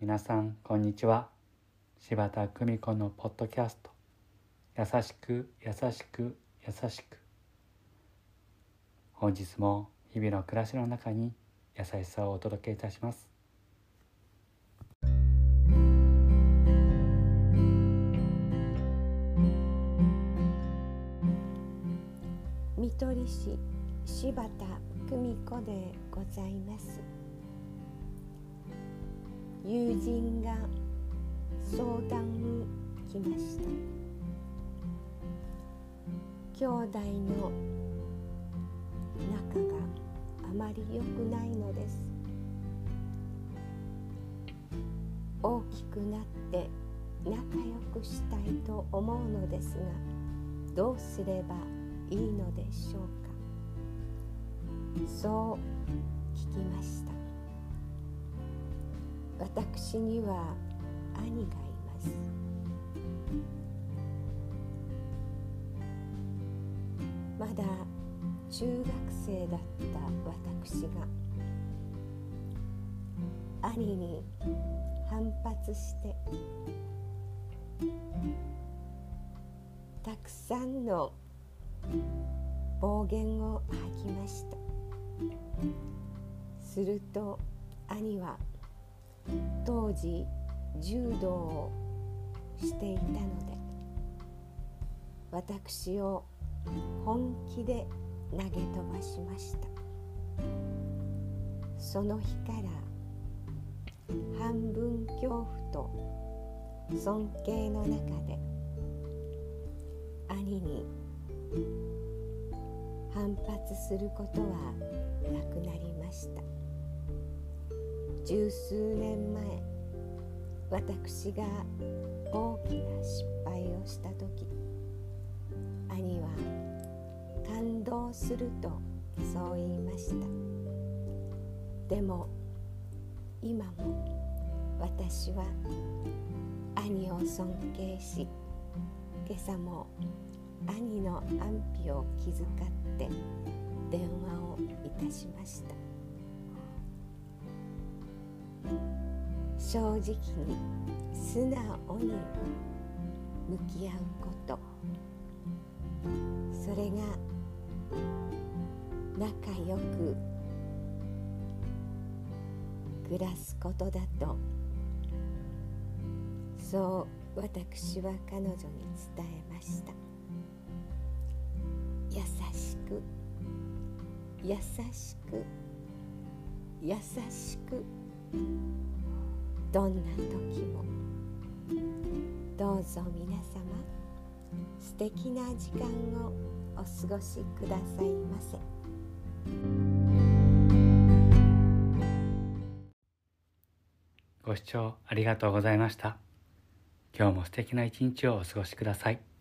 皆さんこんにちは。柴田久美子のポッドキャスト「優しく優しく優しく」本日も日々の暮らしの中に優しさをお届けいたします。見取り師柴田久美子でございます。友人が相談に来ました。兄弟の仲があまり良くないのです。大きくなって仲良くしたいと思うのですがどうすればいいのでしょうか？そう聞きました。私には兄がいます。まだ中学生だった私が兄に反発してたくさんの暴言を吐きました。すると兄は当時柔道をしていたので私を本気で投げ飛ばしました。その日から半分恐怖と尊敬の中で兄に反発することはなくなりました。十数年前私が大きな失敗をした時兄は感動するとそう言いました。でも今も私は兄を尊敬し今朝も兄の安否を気遣って電話をいたしました。正直に素直に向き合うこと。それが仲良く暮らすことだと。そう私は彼女に伝えました。く優しく優しくどんな時もどうぞ皆様素敵な時間をお過ごしくださいませ。ご視聴ありがとうございました。今日も素敵な一日をお過ごしください。